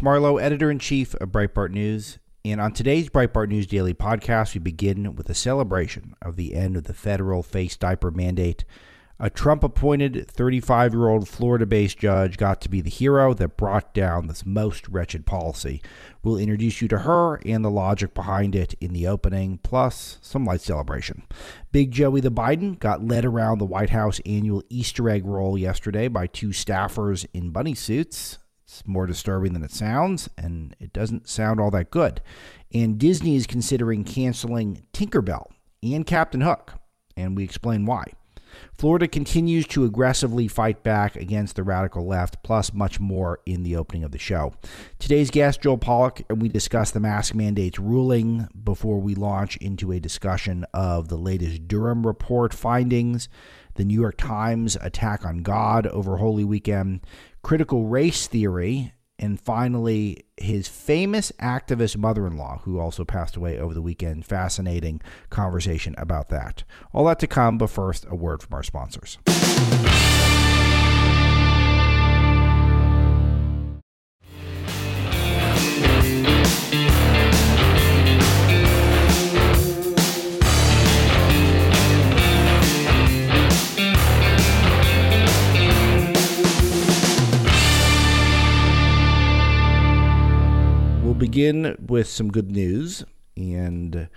I'm Alex Marlow, editor in chief of Breitbart News. And on today's Breitbart News Daily podcast, we begin with a celebration of the end of the federal face diaper mandate. A Trump appointed 35 year old Florida based judge got to be the hero that brought down this most wretched policy. We'll introduce you to her and the logic behind it in the opening, plus some light celebration. Big Joey the Biden got led around the White House annual Easter egg roll yesterday by two staffers in bunny suits. It's more disturbing than it sounds, and it doesn't sound all that good. And Disney is considering canceling Tinkerbell and Captain Hook, and we explain why. Florida continues to aggressively fight back against the radical left, plus much more in the opening of the show. Today's guest, Joel Pollak, and we discuss the mask mandates ruling before we launch into a discussion of the latest Durham report findings, the New York Times attack on God over Holy Weekend, critical race theory, and finally, his famous activist mother in law, who also passed away over the weekend. Fascinating conversation about that. All that to come, but first, a word from our sponsors. Begin with some good news and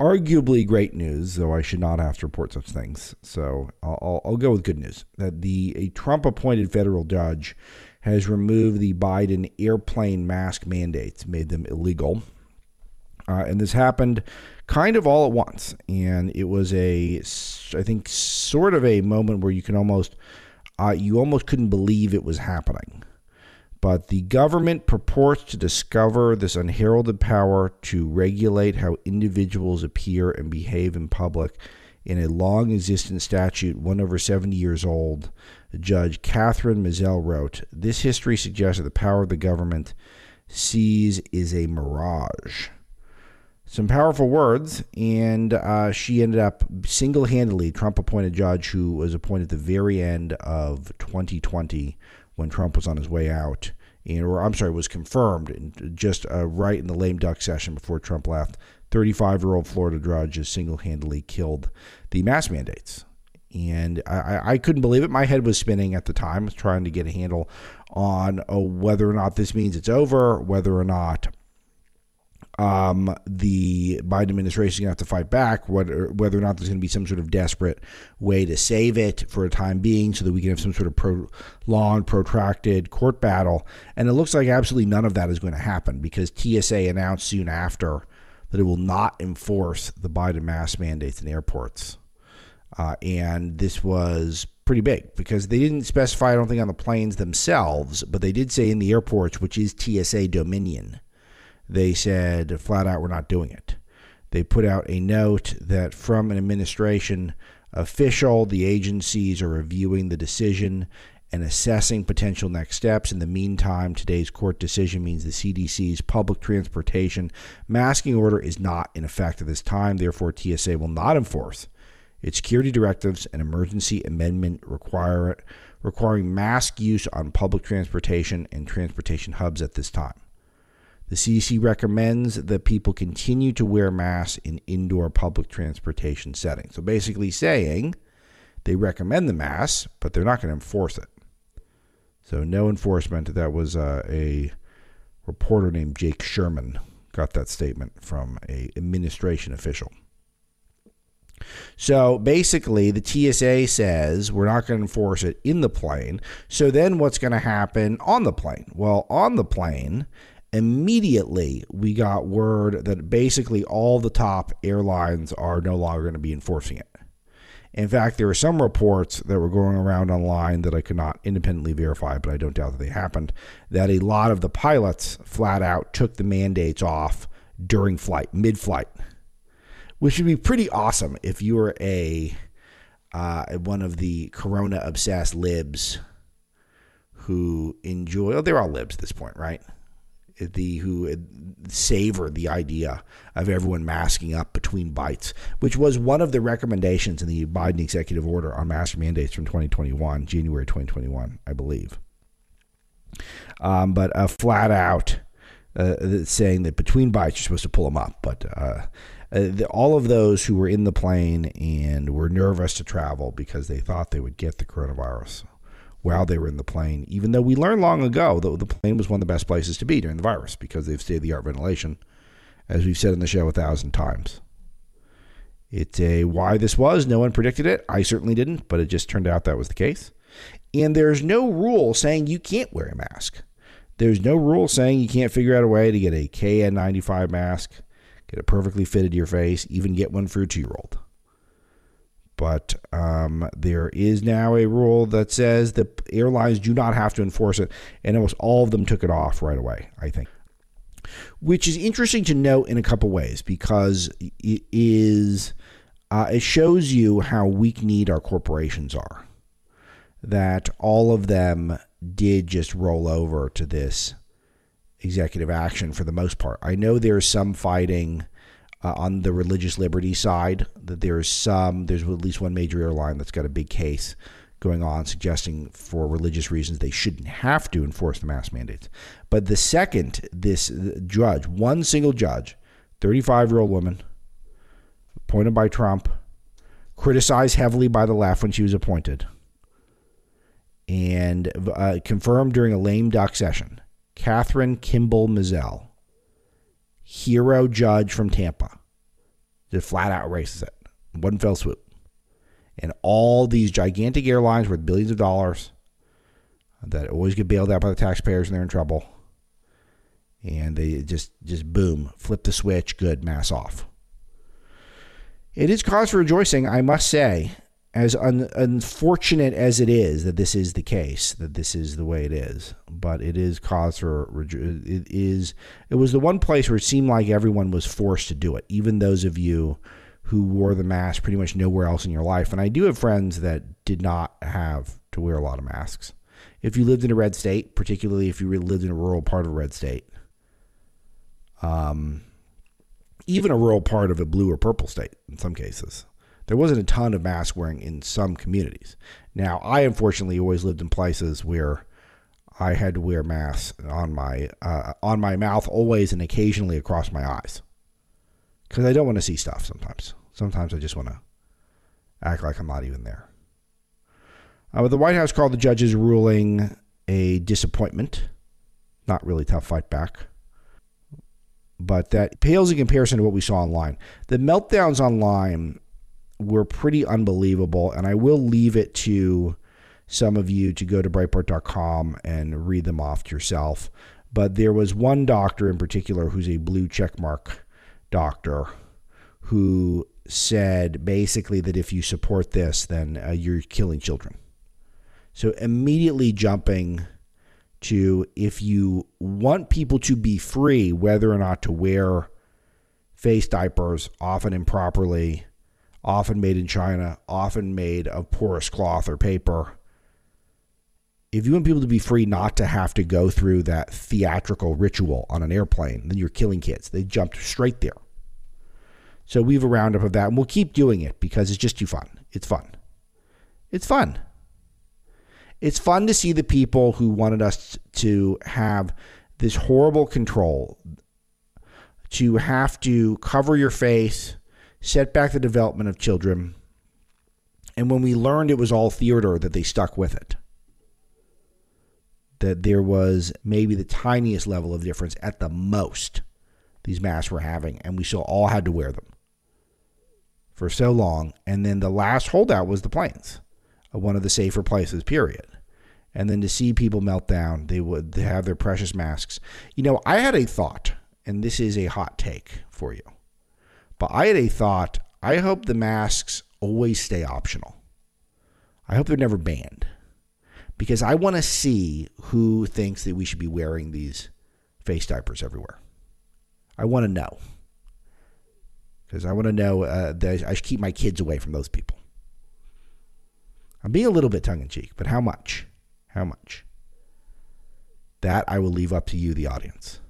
arguably great news, though I should not have to report such things. So I'll, I'll go with good news that the a Trump-appointed federal judge has removed the Biden airplane mask mandates, made them illegal, uh, and this happened kind of all at once. And it was a, I think, sort of a moment where you can almost, uh, you almost couldn't believe it was happening. But the government purports to discover this unheralded power to regulate how individuals appear and behave in public in a long existent statute, one over 70 years old. Judge Kathryn Mizelle wrote This history suggests that the power of the government sees is a mirage. Some powerful words, and uh, she ended up single handedly, Trump appointed judge who was appointed at the very end of 2020 when Trump was on his way out and, or I'm sorry, was confirmed just uh, right in the lame duck session before Trump left. 35 year old Florida judge has single handedly killed the mask mandates. And I, I, couldn't believe it. My head was spinning at the time. Trying to get a handle on uh, whether or not this means it's over, whether or not um, the Biden administration is going to have to fight back, whether, whether or not there's going to be some sort of desperate way to save it for a time being so that we can have some sort of prolonged, protracted court battle. And it looks like absolutely none of that is going to happen because TSA announced soon after that it will not enforce the Biden mask mandates in airports. Uh, and this was pretty big because they didn't specify, I don't think, on the planes themselves, but they did say in the airports, which is TSA dominion they said flat out, we're not doing it. They put out a note that from an administration official, the agencies are reviewing the decision and assessing potential next steps. In the meantime, today's court decision means the CDC's public transportation masking order is not in effect at this time. Therefore, TSA will not enforce its security directives and emergency amendment require, requiring mask use on public transportation and transportation hubs at this time. The CDC recommends that people continue to wear masks in indoor public transportation settings. So basically saying they recommend the mask, but they're not going to enforce it. So no enforcement. That was uh, a reporter named Jake Sherman got that statement from a administration official. So basically, the TSA says we're not going to enforce it in the plane. So then what's going to happen on the plane? Well, on the plane, immediately we got word that basically all the top airlines are no longer going to be enforcing it. In fact, there were some reports that were going around online that I could not independently verify, but I don't doubt that they happened, that a lot of the pilots flat out took the mandates off during flight, mid flight, which would be pretty awesome if you were a uh, one of the corona obsessed libs who enjoy, oh, they're all libs at this point, right? The who savor the idea of everyone masking up between bites, which was one of the recommendations in the Biden executive order on mask mandates from 2021, January 2021, I believe. um, but uh, flat out uh, saying that between bites you're supposed to pull them up. But uh, uh, the, all of those who were in the plane and were nervous to travel because they thought they would get the coronavirus while they were in the plane, even though we learned long ago that the plane was one of the best places to be during the virus because they have state of the art ventilation, as we've said in the show a thousand times. It's a uh, why this was. No one predicted it. I certainly didn't, but it just turned out that was the case. And there's no rule saying you can't wear a mask. There's no rule saying you can't figure out a way to get a KN95 mask, get it perfectly fitted to your face, even get one for a two year old. But um, there is now a rule that says that airlines do not have to enforce it, and almost all of them took it off right away, I think. Which is interesting to note in a couple ways because it is uh, it shows you how weak kneed our corporations are. That all of them did just roll over to this executive action for the most part. I know there's some fighting uh, on the religious liberty side. That there's some, there's at least one major airline that's got a big case going on suggesting for religious reasons they shouldn't have to enforce the mask mandates. But the second this judge, one single judge, 35 year old woman, appointed by Trump, criticized heavily by the left when she was appointed, and uh, confirmed during a lame duck session. Kathryn Kimball Mizelle, hero judge from Tampa, just flat out erases it. One fell swoop. And all these gigantic airlines worth billions of dollars that always get bailed out by the taxpayers and they're in trouble. And they just just boom, flip the switch, good, mass off. It is cause for rejoicing, I must say, as un- unfortunate as it is that this is the case, that this is the way it is, but it is cause for it is. It was the one place where it seemed like everyone was forced to do it, even those of you who wore the mask pretty much nowhere else in your life. And I do have friends that did not have to wear a lot of masks. If you lived in a red state, particularly if you lived in a rural part of a red state, um, even a rural part of a blue or purple state in some cases there wasn't a ton of mask wearing in some communities. Now, I unfortunately always lived in places where I had to wear masks on my uh, on my mouth always and occasionally across my eyes because I don't want to see stuff sometimes. Sometimes I just want to act like I'm not even there. Uh, but the White House called the judge's ruling a disappointment. Not really tough fight back. But that pales in comparison to what we saw online. The meltdowns online were pretty unbelievable. And I will leave it to some of you to go to Breitbart.com and read them off to yourself. But there was one doctor in particular who's a blue checkmark doctor who said basically that if you support this, then uh, you're killing children. So immediately jumping to if you want people to be free, whether or not to wear face diapers, often improperly, often made in China, often made of porous cloth or paper. If you want people to be free not to have to go through that theatrical ritual on an airplane, then you're killing kids. They jumped straight there. So we have a roundup of that, and we'll keep doing it because it's just too fun. It's fun. It's fun. It's fun to see the people who wanted us to have this horrible control, to have to cover your face, set back the development of children. And when we learned it was all theater, that they stuck with it. That there was maybe the tiniest level of difference at the most these masks were having, and we still all had to wear them for so long. And then the last holdout was the planes, uh, one of the safer places, period. And then to see people melt down, they would have their precious masks. You know, I had a thought, and this is a hot take for you. But I had a thought I hope the masks always stay optional. I hope they're never banned because I want to see who thinks that we should be wearing these face diapers everywhere. I want to know because I want to know uh, that I should keep my kids away from those people. I'm being a little bit tongue in cheek, but how much? How much? That I will leave up to you, the audience.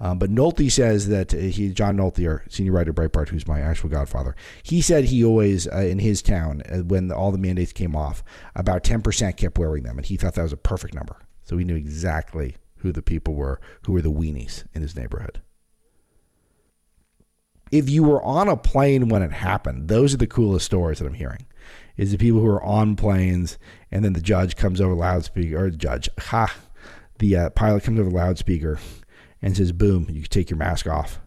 Um, but Nolte says that uh, he, John Nolte, our senior writer Breitbart, who's my actual godfather, he said he always, uh, in his town, uh, when all the mandates came off, about 10% kept wearing them. And he thought that was a perfect number. So he knew exactly who the people were who were the weenies in his neighborhood. If you were on a plane when it happened, those are the coolest stories that I'm hearing. Is the people who are on planes and then the judge comes over loudspeaker or judge, ha, the uh, pilot comes over loudspeaker and says, "Boom, you can take your mask off."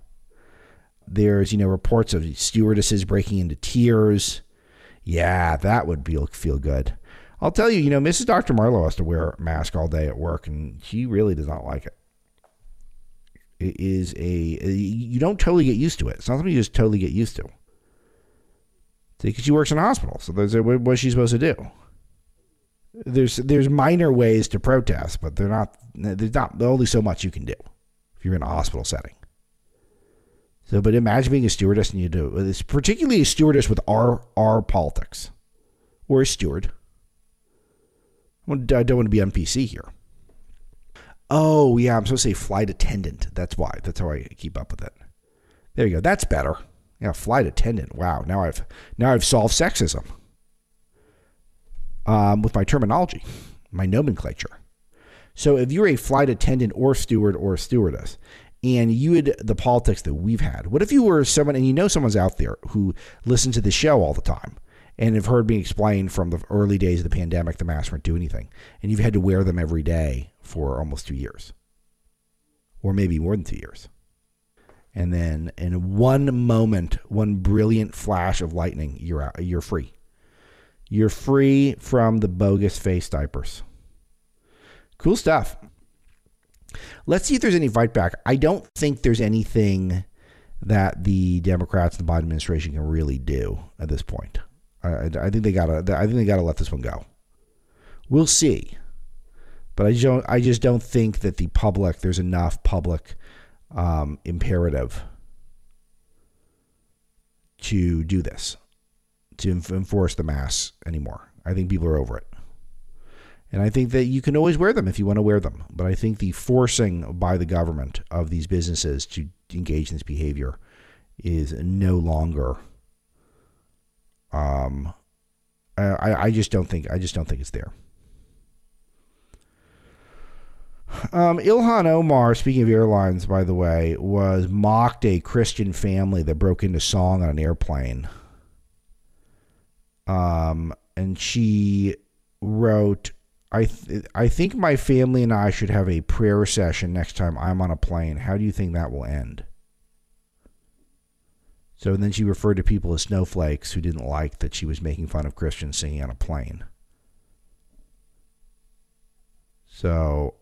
There's you know reports of stewardesses breaking into tears. Yeah, that would feel feel good. I'll tell you, you know, Mrs. Dr. Marlow has to wear a mask all day at work, and she really does not like it. It is a you don't totally get used to it. It's not something you just totally get used to. Because she works in a hospital, so there's a, what's she supposed to do? There's there's minor ways to protest, but they're not there's not only so much you can do you're in a hospital setting. So, but imagine being a stewardess and you do it's particularly a stewardess with our our politics, or a steward. I don't want to be NPC here. Oh yeah, I'm supposed to say flight attendant. That's why. That's how I keep up with it. There you go. That's better. Yeah, flight attendant. Wow. Now I've now I've solved sexism. Um, with my terminology, my nomenclature. So if you're a flight attendant or steward or a stewardess, and you had the politics that we've had, what if you were someone and you know someone's out there who listens to the show all the time and have heard me explain from the early days of the pandemic the masks won't do anything, and you've had to wear them every day for almost two years, or maybe more than two years. And then in one moment, one brilliant flash of lightning, you're out, you're free. You're free from the bogus face diapers. Cool stuff. Let's see if there's any fight back. I don't think there's anything that the Democrats and the Biden administration can really do at this point. I, I think they gotta. I think they gotta let this one go. We'll see, but I don't. I just don't think that the public. There's enough public um, imperative to do this, to enforce the mask anymore. I think people are over it. And I think that you can always wear them if you want to wear them. But I think the forcing by the government of these businesses to engage in this behavior is no longer um, I, I just don't think I just don't think it's there. Um, Ilhan Omar, speaking of airlines, by the way, was mocked a Christian family that broke into song on an airplane. Um, and she wrote, "I th- I think my family and I should have a prayer session next time I'm on a plane. How do you think that will end?" So then she referred to people as snowflakes who didn't like that she was making fun of Christians singing on a plane. So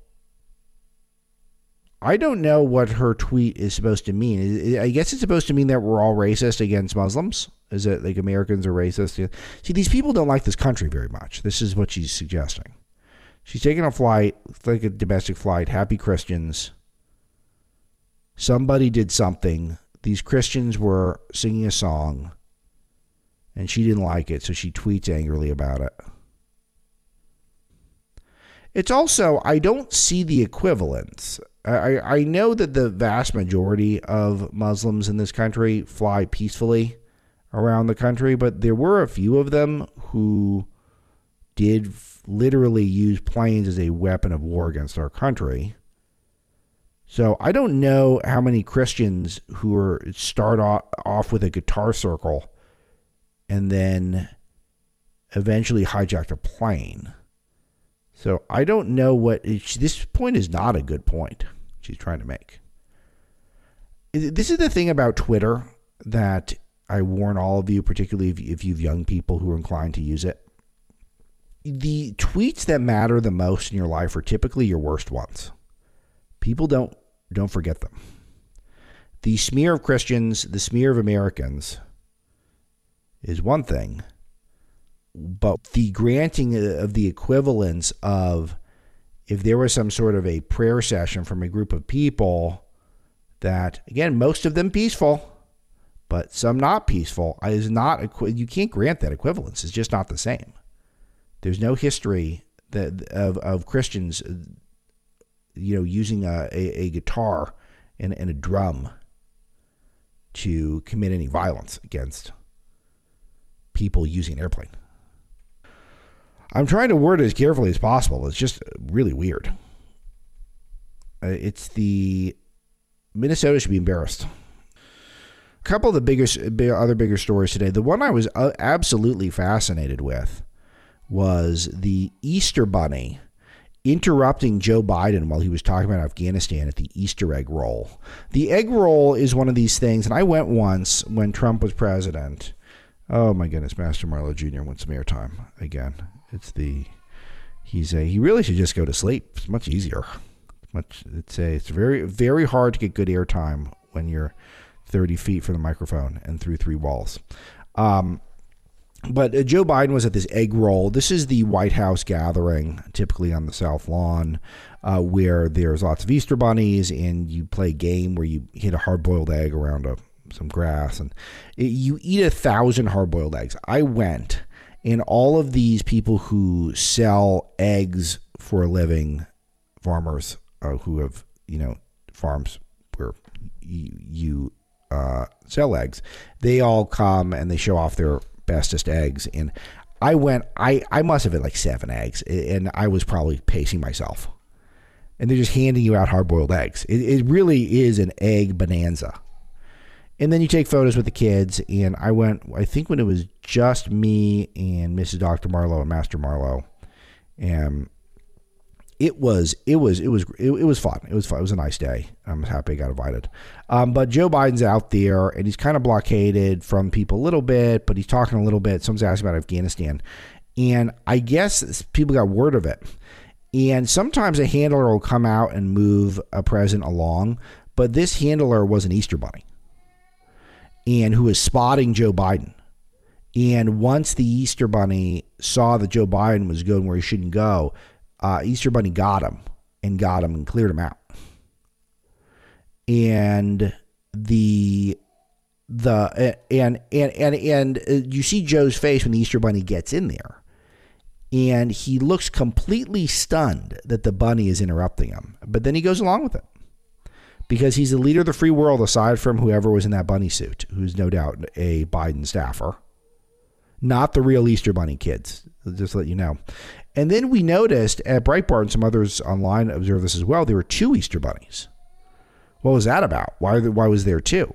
I don't know what her tweet is supposed to mean. I guess it's supposed to mean that we're all racist against Muslims. Is it like Americans are racist? See, these people don't like this country very much. This is what she's suggesting. She's taking a flight, like a domestic flight, happy Christians. Somebody did something these Christians were singing a song and she didn't like it, so she tweets angrily about it. It's also, I don't see the equivalence. I, I know that the vast majority of Muslims in this country fly peacefully around the country, but there were a few of them who did literally use planes as a weapon of war against our country. So I don't know how many Christians who are start off with a guitar circle and then eventually hijacked a plane. So I don't know what this point is not a good point she's trying to make. This is the thing about Twitter that I warn all of you, particularly if, if you have young people who are inclined to use it. The tweets that matter the most in your life are typically your worst ones. People don't don't forget them. The smear of Christians, the smear of Americans is one thing, but the granting of the equivalence of if there was some sort of a prayer session from a group of people that again most of them peaceful but some not peaceful is not you can't grant that equivalence it's just not the same there's no history that of, of christians you know, using a, a, a guitar and, and a drum to commit any violence against people using an airplane. I'm trying to word it as carefully as possible. It's just really weird. Uh, it's the Minnesota should be embarrassed. A couple of the biggest, other bigger stories today. The one I was uh, absolutely fascinated with was the Easter Bunny interrupting Joe Biden while he was talking about Afghanistan at the Easter egg roll. The egg roll is one of these things, and I went once when Trump was president. Oh my goodness, Master Marlow Jr. wants some airtime again. It's the he's a he really should just go to sleep. It's much easier. Much it's a it's very very hard to get good airtime when you're 30 feet from the microphone and through three walls. Um, but uh, Joe Biden was at this egg roll. This is the White House gathering, typically on the South Lawn, uh, where there's lots of Easter bunnies, and you play a game where you hit a hard-boiled egg around a, some grass, and it, you eat a thousand hard-boiled eggs. I went, and all of these people who sell eggs for a living, farmers uh, who have you know farms where you, you uh, sell eggs, they all come and they show off their bestest eggs. And I went, I, I must have had like seven eggs, and I was probably pacing myself. And they're just handing you out hard boiled eggs. It, it really is an egg bonanza. And then you take photos with the kids. And I went, I think when it was just me and Mrs. Dr. Marlow and Master Marlow. And it was it was it was it, it, was fun. It was fun. It was a nice day. I'm happy I got invited. Um, but Joe Biden's out there and he's kind of blockaded from people a little bit, but he's talking a little bit. Someone's asking about Afghanistan, and I guess people got word of it. And sometimes a handler will come out and move a president along, but this handler was an Easter bunny, and who was spotting Joe Biden. And once the Easter bunny saw that Joe Biden was going where he shouldn't go, uh, Easter Bunny got him and got him and cleared him out. And the the and and and and uh, you see Joe's face when the Easter Bunny gets in there, and he looks completely stunned that the bunny is interrupting him. But then he goes along with it because he's the leader of the free world, aside from whoever was in that bunny suit, who's no doubt a Biden staffer, not the real Easter Bunny kids. Just to let you know. And then we noticed at Breitbart and some others online observed this as well. There were two Easter bunnies. What was that about? Why, why was there two?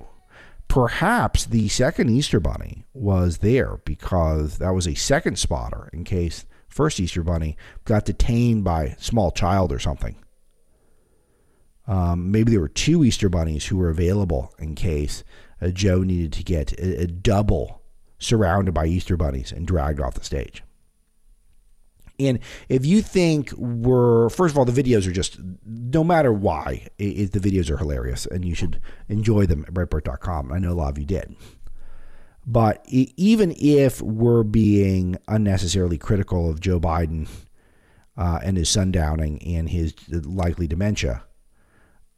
Perhaps the second Easter bunny was there because that was a second spotter in case first Easter bunny got detained by small child or something. Um, maybe there were two Easter bunnies who were available in case uh, Joe needed to get a, a double surrounded by Easter bunnies and dragged off the stage. And if you think we're, first of all, the videos are just, no matter why, it, it, the videos are hilarious and you should enjoy them at Breitbart.com. I know a lot of you did. But even if we're being unnecessarily critical of Joe Biden uh, and his sundowning and his likely dementia,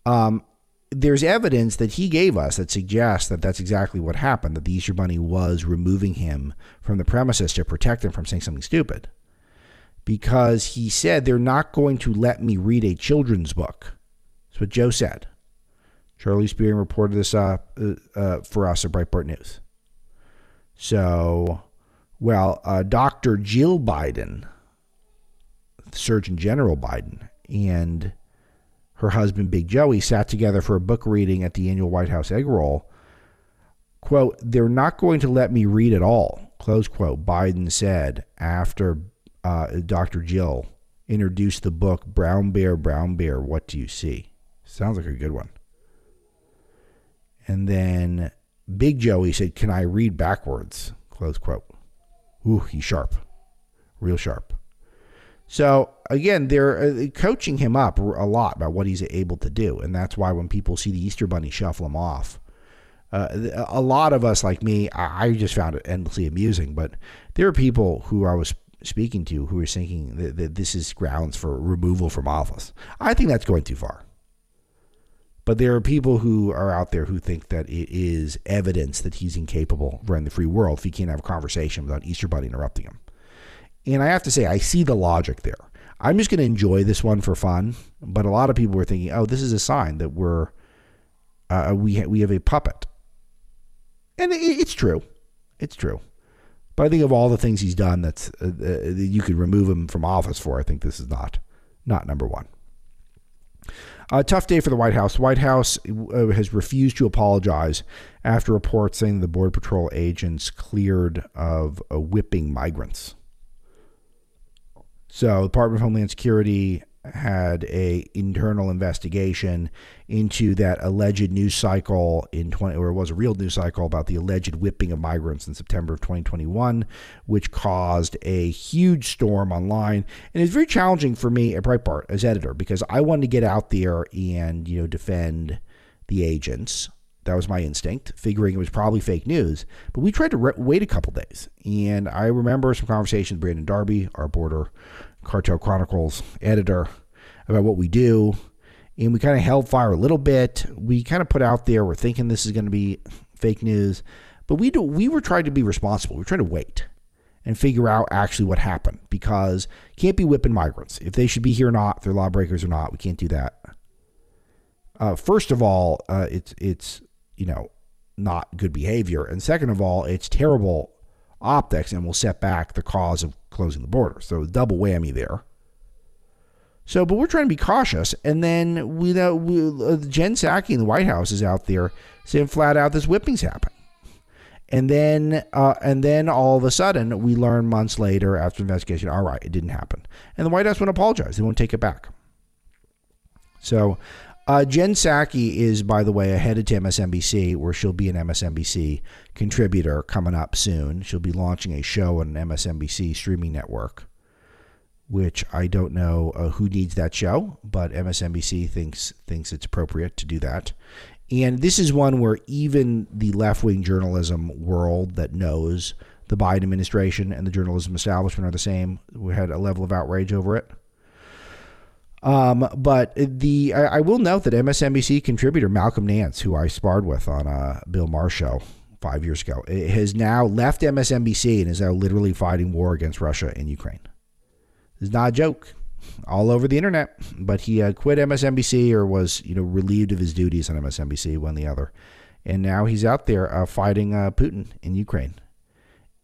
um, there's evidence that he gave us that suggests that that's exactly what happened, that the Easter Bunny was removing him from the premises to protect him from saying something stupid because he said they're not going to let me read a children's book. That's what Joe said. Charlie Spiering reported this uh, uh, uh, for us at Breitbart News. So, well, uh, Dr. Jill Biden, Surgeon General Biden, and her husband, Big Joey, sat together for a book reading at the annual White House Egg Roll. Quote, they're not going to let me read at all, close quote, Biden said after uh, Dr. Jill introduced the book Brown Bear, Brown Bear, What Do You See? Sounds like a good one. And then Big Joey said, Can I read backwards? Close quote. Ooh, he's sharp. Real sharp. So again, they're uh, coaching him up a lot about what he's able to do, and that's why when people see the Easter Bunny shuffle him off, uh, a lot of us, like me, I just found it endlessly amusing. But there are people who I was speaking to who are thinking that, that this is grounds for removal from office. I think that's going too far. But there are people who are out there who think that it is evidence that he's incapable of running the free world if he can't have a conversation without Easter Bunny interrupting him. And I have to say, I see the logic there. I'm just going to enjoy this one for fun. But a lot of people were thinking, oh, this is a sign that we're uh, we ha- we have a puppet, and it, it's true. It's true. I think of all the things he's done that's uh, uh, you could remove him from office for. I think this is not not number one. A tough day for the White House. White House uh, has refused to apologize after reports saying the Border Patrol agents cleared of uh, whipping migrants. So, Department of Homeland Security had a internal investigation into that alleged news cycle in 20 or it was a real news cycle about the alleged whipping of migrants in September of 2021 which caused a huge storm online and it's very challenging for me at Breitbart as editor because I wanted to get out there and you know defend the agents that was my instinct, figuring it was probably fake news. But we tried to re- wait a couple days. And I remember some conversations with Brandon Darby, our border Cartel Chronicles editor about what we do. And we kind of held fire a little bit. We kind of put out there, we're thinking this is going to be fake news. But we do, we were trying to be responsible. We were trying to wait and figure out actually what happened because can't be whipping migrants. If they should be here or not, they're lawbreakers or not, we can't do that. Uh, first of all, uh, it's it's you know not good behavior, and second of all, it's terrible optics and will set back the cause of closing the border. So double whammy there. So, but we're trying to be cautious. And then we know we, uh, Jen Psaki in the White House is out there saying flat out this whipping's happening. And then, uh, and then all of a sudden, we learn months later after investigation, all right, it didn't happen. And the White House won't apologize; they won't take it back. So, uh, Jen Psaki is, by the way, headed to MSNBC, where she'll be an MSNBC contributor coming up soon. She'll be launching a show on an MSNBC streaming network, which I don't know uh, who needs that show, but MSNBC thinks thinks it's appropriate to do that. And this is one where even the left wing journalism world that knows the Biden administration and the journalism establishment are the same. We had a level of outrage over it. Um, but the I, I, will note that MSNBC contributor Malcolm Nance, who I sparred with on a Bill Maher show five years ago, has now left MSNBC and is now literally fighting war against Russia and Ukraine. It's not a joke. All over the internet, but he uh, quit MSNBC or was, you know, relieved of his duties on MSNBC, one the other, and now he's out there uh, fighting uh, Putin in Ukraine.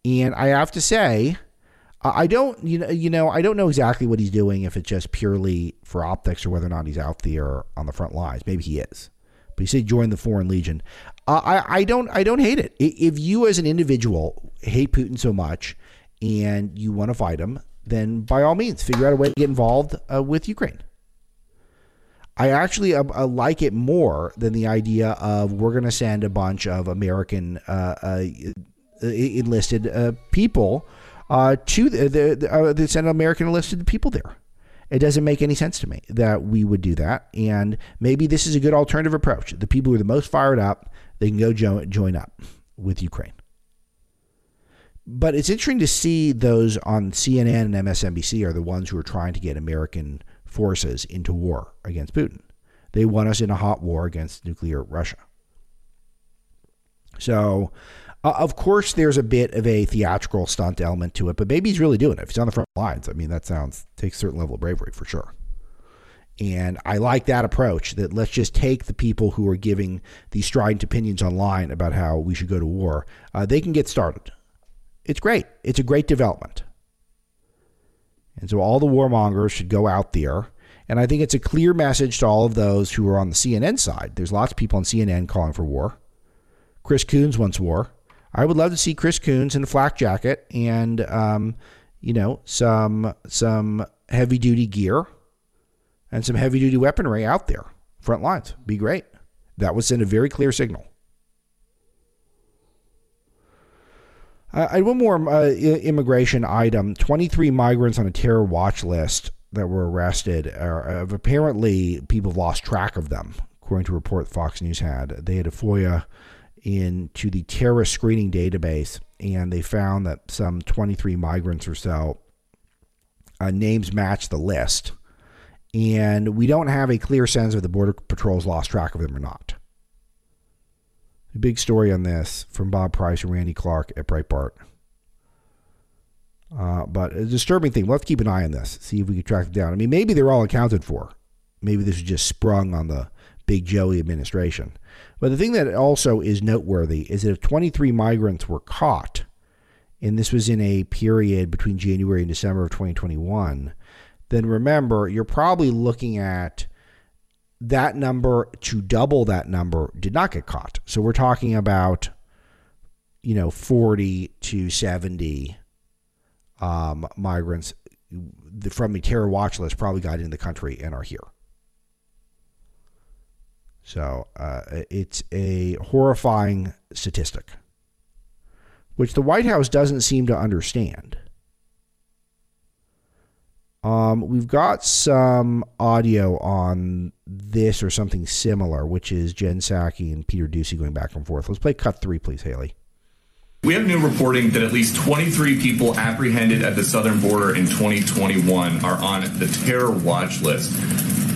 And I have to say, I don't, you know, you know, I don't know exactly what he's doing. If it's just purely for optics or whether or not he's out there on the front lines. Maybe he is, but he said join the Foreign Legion. Uh, I, I don't, I don't hate it. If you as an individual hate Putin so much and you want to fight him, then by all means, figure out a way to get involved uh, with Ukraine. I actually uh, uh like it more than the idea of we're going to send a bunch of American uh, uh, enlisted people uh, to the, the, the, uh, the Senate American enlisted people there. It doesn't make any sense to me that we would do that. And maybe this is a good alternative approach. The people who are the most fired up, they can go join, join up with Ukraine. But it's interesting to see those on CNN and MSNBC are the ones who are trying to get American forces into war against Putin. They want us in a hot war against nuclear Russia. So uh, of course, there's a bit of a theatrical stunt element to it, but he's really doing it. If he's on the front lines, I mean, that sounds takes a certain level of bravery for sure. And I like that approach that let's just take the people who are giving these strident opinions online about how we should go to war. Uh, they can get started. It's great. It's a great development. And so all the warmongers should go out there. And I think it's a clear message to all of those who are on the CNN side. There's lots of people on CNN calling for war. Chris Coons wants war. I would love to see Chris Coons in a flak jacket and um, you know some some heavy duty gear and some heavy duty weaponry out there front lines. Be great. That would send a very clear signal. Uh, one more uh, immigration item. 23 migrants on a terror watch list that were arrested. Are, apparently, people lost track of them, according to a report Fox News had. They had a FOIA into the terrorist screening database, and they found that some 23 migrants or so uh, names match the list. And we don't have a clear sense of the Border Patrol's lost track of them or not. A big story on this from Bob Price and Randy Clark at Breitbart. Uh, but a disturbing thing. We'll have to keep an eye on this, see if we can track them down. I mean, maybe they're all accounted for. Maybe this is just sprung on the Big Joey administration. But the thing that also is noteworthy is that if 23 migrants were caught, and this was in a period between January and December of 2021, then remember, you're probably looking at that number to double that number did not get caught. So we're talking about, you know, 40 to 70 um, migrants from the terror watch list probably got into the country and are here. So uh, it's a horrifying statistic, which the White House doesn't seem to understand. Um, we've got some audio on this or something similar, which is Jen Psaki and Peter Doocy going back and forth. Let's play cut three, please, Haley. We have new reporting that at least 23 people apprehended at the southern border in 2021 are on the terror watch list.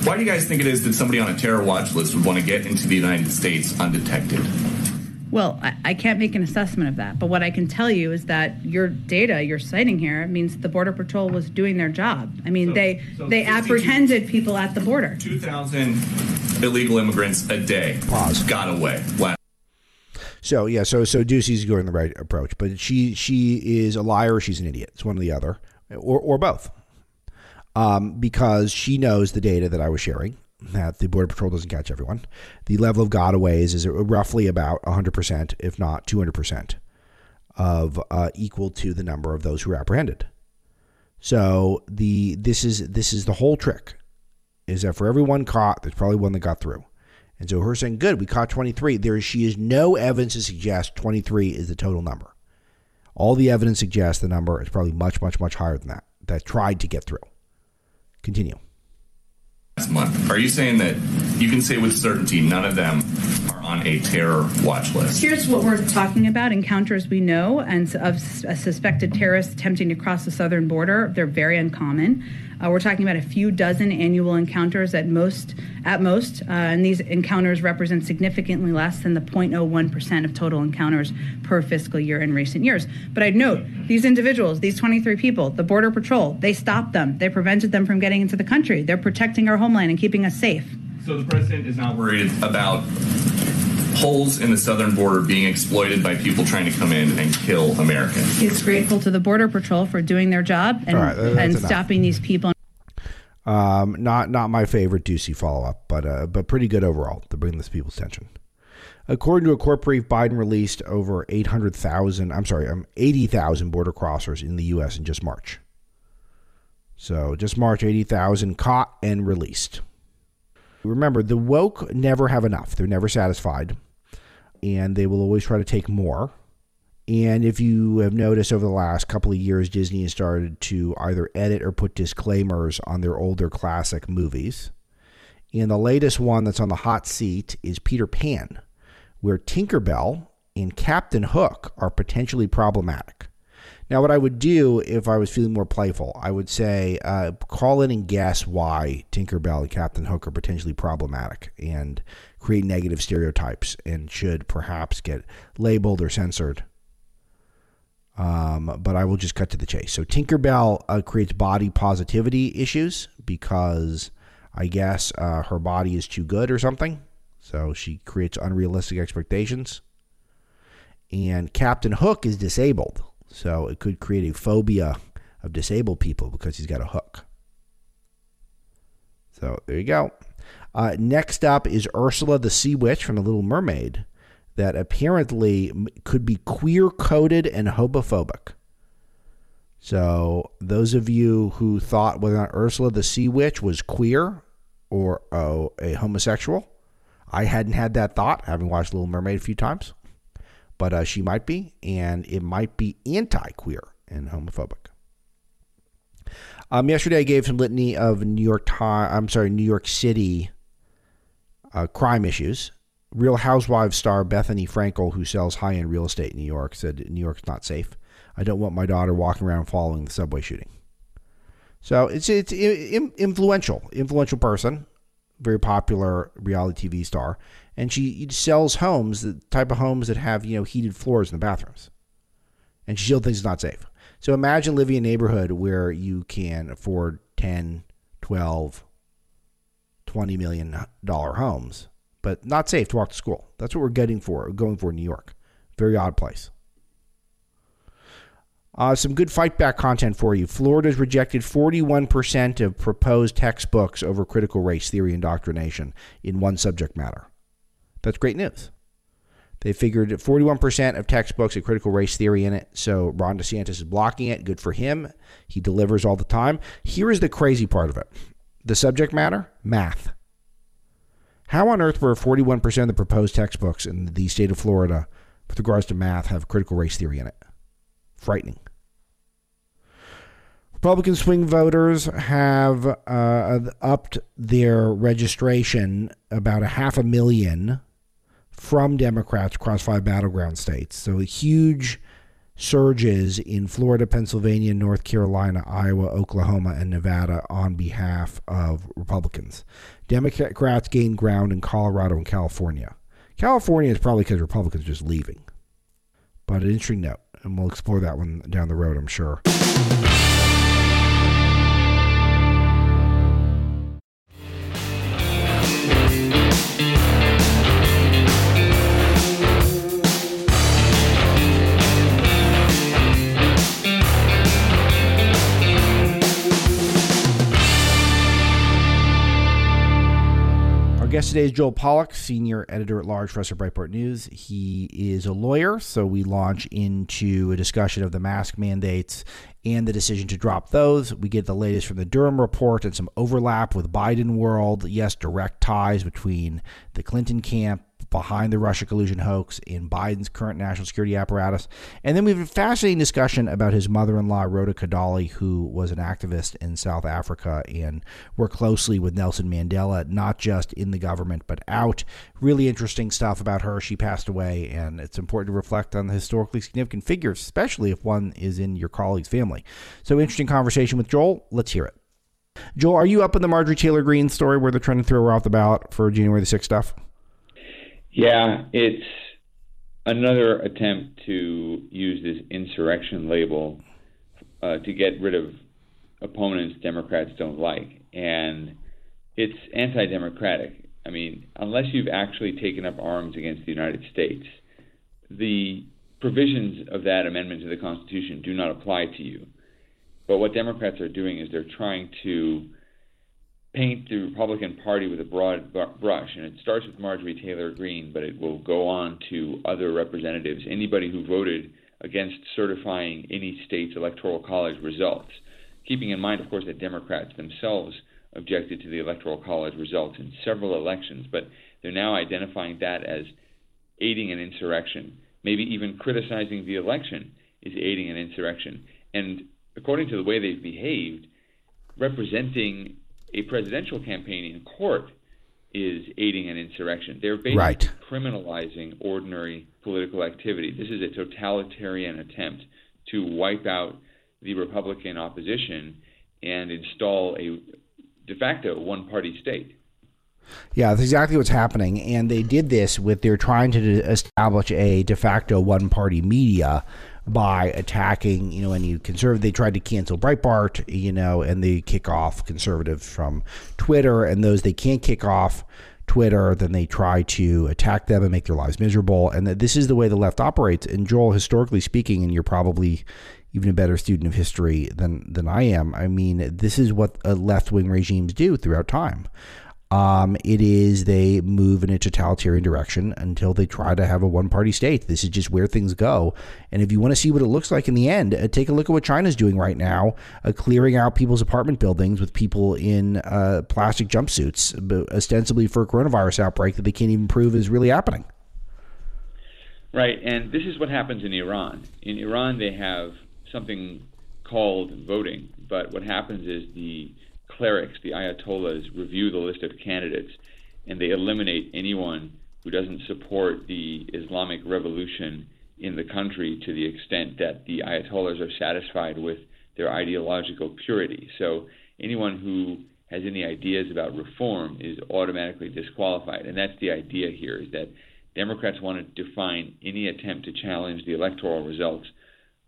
Why do you guys think it is that somebody on a terror watch list would want to get into the United States undetected? Well, I, I, can't make an assessment of that. But what I can tell you is that your data you're citing here means the Border Patrol was doing their job. I mean, so, they so they apprehended people at the border. 2,000 illegal immigrants a day Pause. got away. Wow. So yeah, so so Doocy's going the right approach, but she she is a liar. She's an idiot. It's one or the other, or or both. Um, because she knows the data that I was sharing that the Border Patrol doesn't catch everyone. The level of gotaways is roughly about 100%, if not 200%, of uh, equal to the number of those who are apprehended. So the this is this is the whole trick, is that for everyone caught, there's probably one that got through. And so her saying, "Good, we caught 23." There she is no evidence to suggest 23 is the total number. All the evidence suggests the number is probably much, much, much higher than that. That tried to get through. Continue month. Are you saying that you can say with certainty none of them are on a terror watch list? Here's what we're talking about encounters we know and of suspected terrorists attempting to cross the southern border. They're very uncommon. Uh, we're talking about a few dozen annual encounters at most. At most, uh, and these encounters represent significantly less than the 0.01% of total encounters per fiscal year in recent years. But I'd note these individuals, these 23 people, the Border Patrol, they stopped them. They prevented them from getting into the country. They're protecting our homeland and keeping us safe. So the president is not worried about holes in the southern border being exploited by people trying to come in and kill Americans. He's grateful to the Border Patrol for doing their job and, right, and stopping these people. Um, not not my favorite Doocy follow up, but uh, but pretty good overall to bring this people's attention. According to a court brief, Biden released over 800,000, I'm sorry, um, 80,000 border crossers in the U.S. in just March. So just March, 80,000 caught and released. Remember, the woke never have enough. They're never satisfied, and they will always try to take more. And if you have noticed over the last couple of years, Disney has started to either edit or put disclaimers on their older classic movies. And the latest one that's on the hot seat is Peter Pan, where Tinkerbell and Captain Hook are potentially problematic. Now, what I would do if I was feeling more playful, I would say uh, call in and guess why Tinkerbell and Captain Hook are potentially problematic and create negative stereotypes and should perhaps get labeled or censored. Um, but I will just cut to the chase. So, Tinkerbell uh, creates body positivity issues because I guess uh, her body is too good or something. So, she creates unrealistic expectations. And Captain Hook is disabled so it could create a phobia of disabled people because he's got a hook. So there you go. Uh, next up is Ursula the Sea Witch from The Little Mermaid, that apparently could be queer coded and homophobic. So those of you who thought whether or not Ursula the Sea Witch was queer or oh, a homosexual, I hadn't had that thought, having watched Little Mermaid a few times but uh, she might be, and it might be anti-queer and homophobic. Um, yesterday, I gave some litany of New York Time. I'm sorry, New York City uh, crime issues. Real Housewives star Bethenny Frankel, who sells high-end real estate in New York, said New York's not safe. I don't want my daughter walking around following the subway shooting. So it's it's influential, influential person, very popular reality TV star, and she sells homes, the type of homes that have you know heated floors in the bathrooms, and she still thinks it's not safe. So imagine living in a neighborhood where you can afford 10, 12, 20 million dollar homes, but not safe to walk to school. That's what we're getting for, going for in New York. Very odd place. Uh, some good fight back content for you. Florida's rejected 41% of proposed textbooks over critical race theory indoctrination in one subject matter. That's great news. They figured 41% of textbooks had critical race theory in it, so Ron DeSantis is blocking it. Good for him. He delivers all the time. Here is the crazy part of it the subject matter math. How on earth were 41% of the proposed textbooks in the state of Florida with regards to math have critical race theory in it? Frightening. Republican swing voters have uh, upped their registration about a half a million from Democrats across five battleground states. So a huge surges in Florida, Pennsylvania, North Carolina, Iowa, Oklahoma, and Nevada on behalf of Republicans. Democrats gained ground in Colorado and California. California is probably because Republicans are just leaving. But an interesting note, and we'll explore that one down the road, I'm sure. Today is Joel Pollak, senior editor at large for us at Breitbart News. He is a lawyer, so we launch into a discussion of the mask mandates and the decision to drop those. We get the latest from the Durham report and some overlap with Biden world. Yes, direct ties between the Clinton camp behind the Russia collusion hoax in Biden's current national security apparatus. And then we have a fascinating discussion about his mother in law, Rhoda Kadalie, who was an activist in South Africa and worked closely with Nelson Mandela, not just in the government, but out. Really interesting stuff about her. She passed away, and it's important to reflect on the historically significant figures, especially if one is in your colleague's family. So, interesting conversation with Joel. Let's hear it. Joel, are you up in the Marjorie Taylor Greene story where they're trying to throw her off the ballot for January the 6th stuff? Yeah, it's another attempt to use this insurrection label uh, to get rid of opponents Democrats don't like. And it's anti democratic. I mean, unless you've actually taken up arms against the United States, the provisions of that amendment to the Constitution do not apply to you. But what Democrats are doing is they're trying to paint the Republican Party with a broad brush, and it starts with Marjorie Taylor Greene, but it will go on to other representatives, anybody who voted against certifying any state's electoral college results. Keeping in mind, of course, that Democrats themselves objected to the electoral college results in several elections, but they're now identifying that as aiding an insurrection. Maybe even criticizing the election is aiding an insurrection. And according to the way they've behaved, representing a presidential campaign in court is aiding an insurrection. They're basically right. criminalizing ordinary political activity. This is a totalitarian attempt to wipe out the Republican opposition and install a de facto one party state. Yeah, that's exactly what's happening. And they did this with they're trying to establish a de facto one party media by attacking, you know, any conservative. They tried to cancel Breitbart, you know, and they kick off conservatives from Twitter. And those they can't kick off Twitter, then they try to attack them and make their lives miserable. And that this is the way the left operates. And Joel, historically speaking, and you're probably even a better student of history than than I am. I mean, this is what left wing regimes do throughout time. Um, it is they move in a totalitarian direction until they try to have a one party state. This is just where things go. And if you want to see what it looks like in the end, uh, take a look at what China's doing right now, uh, clearing out people's apartment buildings with people in uh, plastic jumpsuits, ostensibly for a coronavirus outbreak that they can't even prove is really happening. Right. And this is what happens in Iran. In Iran, they have something called voting, but what happens is the clerics, the ayatollahs, review the list of candidates and they eliminate anyone who doesn't support the Islamic revolution in the country to the extent that the ayatollahs are satisfied with their ideological purity. So anyone who has any ideas about reform is automatically disqualified. And that's the idea here is that Democrats want to define any attempt to challenge the electoral results,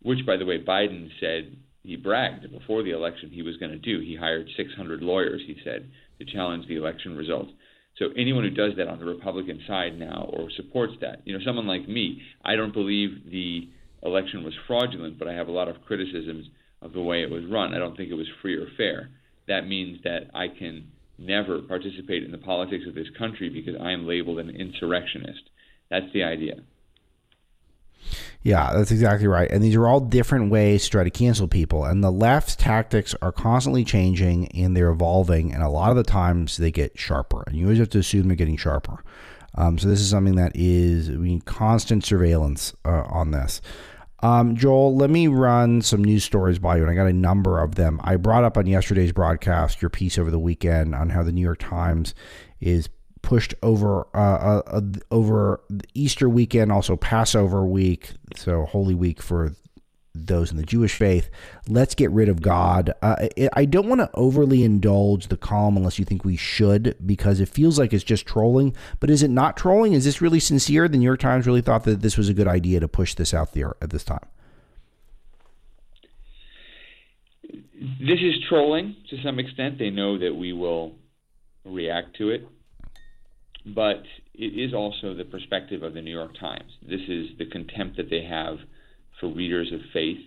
which, by the way, Biden said he bragged before the election he was going to do. He hired 600 lawyers, he said, to challenge the election results. So anyone who does that on the Republican side now or supports that, you know, someone like me, I don't believe the election was fraudulent, but I have a lot of criticisms of the way it was run. I don't think it was free or fair. That means that I can never participate in the politics of this country because I am labeled an insurrectionist. That's the idea. Yeah, that's exactly right. And these are all different ways to try to cancel people. And the left's tactics are constantly changing and they're evolving. And a lot of the times they get sharper. And you always have to assume they're getting sharper. Um, so this is something that is, I mean, constant surveillance uh, on this. Um, Joel, let me run some news stories by you, and I got a number of them. I brought up on yesterday's broadcast your piece over the weekend on how the New York Times is pushed over uh, uh, uh over Easter weekend, also Passover week, so Holy Week for those in the Jewish faith. Let's get rid of God. Uh, I don't want to overly indulge the column unless you think we should, because it feels like it's just trolling. But is it not trolling? Is this really sincere? The New York Times really thought that this was a good idea to push this out there at this time. This is trolling to some extent. They know that we will react to it. But it is also the perspective of the New York Times. This is the contempt that they have for readers of faith.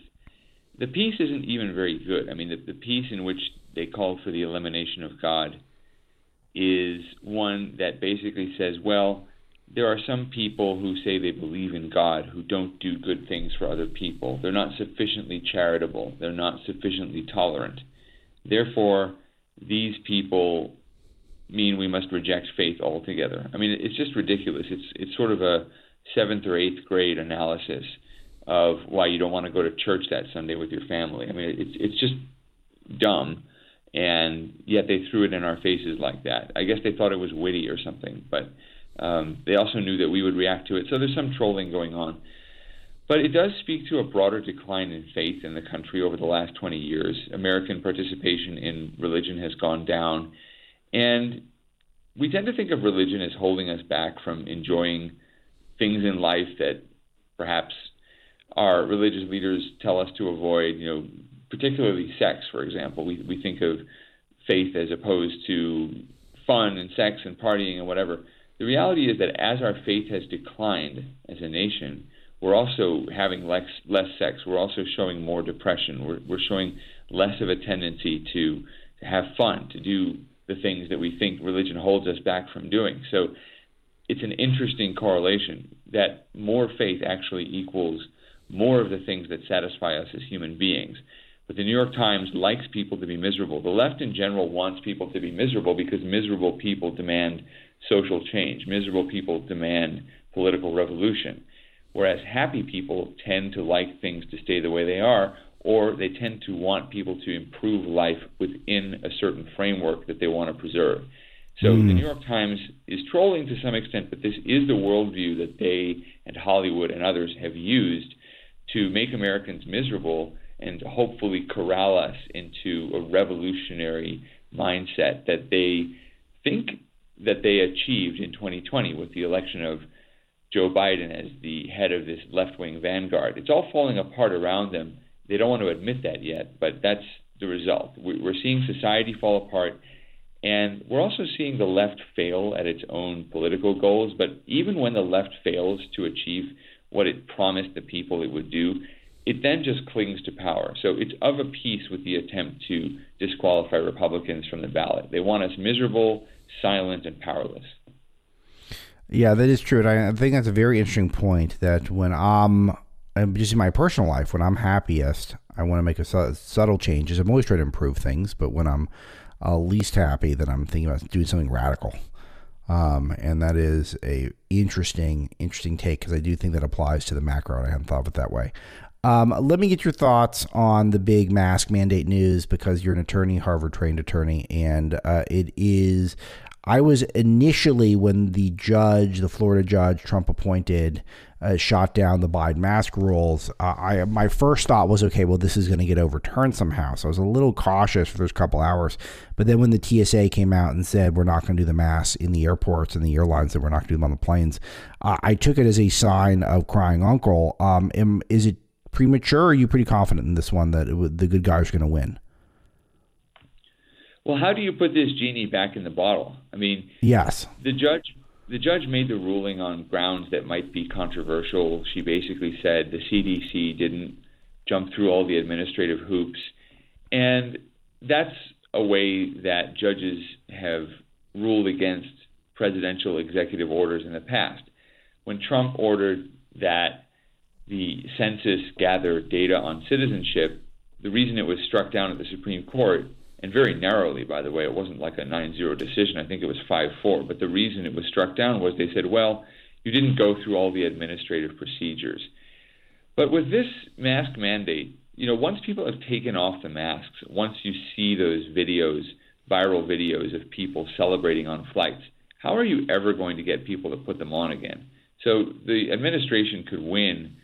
The piece isn't even very good. I mean, the, the piece in which they call for the elimination of God is one that basically says, well, there are some people who say they believe in God who don't do good things for other people. They're not sufficiently charitable. They're not sufficiently tolerant. Therefore, these people mean we must reject faith altogether. I mean, it's just ridiculous. It's it's sort of a seventh or eighth grade analysis of why you don't want to go to church that Sunday with your family. I mean, it's it's just dumb, and yet they threw it in our faces like that. I guess they thought it was witty or something, but um, they also knew that we would react to it. So there's some trolling going on. But it does speak to a broader decline in faith in the country over the last 20 years. American participation in religion has gone down. And we tend to think of religion as holding us back from enjoying things in life that perhaps our religious leaders tell us to avoid, you know, particularly sex, for example. We, we think of faith as opposed to fun and sex and partying and whatever. The reality is that as our faith has declined as a nation, we're also having less, less sex. We're also showing more depression. We're, we're showing less of a tendency to, to have fun, to do the things that we think religion holds us back from doing. So it's an interesting correlation that more faith actually equals more of the things that satisfy us as human beings. But the New York Times likes people to be miserable. The left in general wants people to be miserable because miserable people demand social change. Miserable people demand political revolution. Whereas happy people tend to like things to stay the way they are, or they tend to want people to improve life within a certain framework that they want to preserve. So mm. the New York Times is trolling to some extent, but this is the worldview that they and Hollywood and others have used to make Americans miserable and hopefully corral us into a revolutionary mindset that they think that they achieved in 2020 with the election of Joe Biden as the head of this left wing vanguard. It's all falling apart around them. They don't want to admit that yet, but that's the result. We're seeing society fall apart, and we're also seeing the left fail at its own political goals. But even when the left fails to achieve what it promised the people it would do, it then just clings to power. So it's of a piece with the attempt to disqualify Republicans from the ballot. They want us miserable, silent, and powerless. Yeah, that is true. And I think that's a very interesting point that when I'm just in my personal life, when I'm happiest, I want to make a su- subtle changes. I'm always trying to improve things, but when I'm uh, least happy, then I'm thinking about doing something radical. Um, and that is a interesting, interesting take because I do think that applies to the macro. And I hadn't thought of it that way. Um, let me get your thoughts on the big mask mandate news because you're an attorney, Harvard trained attorney, and uh, it is I was initially when the judge, the Florida judge Trump appointed, uh, shot down the Biden mask rules. Uh, I my first thought was, okay, well, this is going to get overturned somehow. So I was a little cautious for those couple hours. But then when the TSA came out and said we're not going to do the masks in the airports and the airlines, that we're not going to do them on the planes, uh, I took it as a sign of crying uncle. Um, am, is it premature? Or are you pretty confident in this one that it, the good guys are going to win? Well, how do you put this genie back in the bottle? I mean, yes, the judge the judge made the ruling on grounds that might be controversial. She basically said the CDC didn't jump through all the administrative hoops. And that's a way that judges have ruled against presidential executive orders in the past. When Trump ordered that the census gather data on citizenship, the reason it was struck down at the Supreme Court, and very narrowly, by the way, it wasn't like a 9 0 decision, I think it was 5 4, but the reason it was struck down was they said, well, you didn't go through all the administrative procedures. But with this mask mandate, you know, once people have taken off the masks, once you see those videos, viral videos of people celebrating on flights, how are you ever going to get people to put them on again? So the administration could win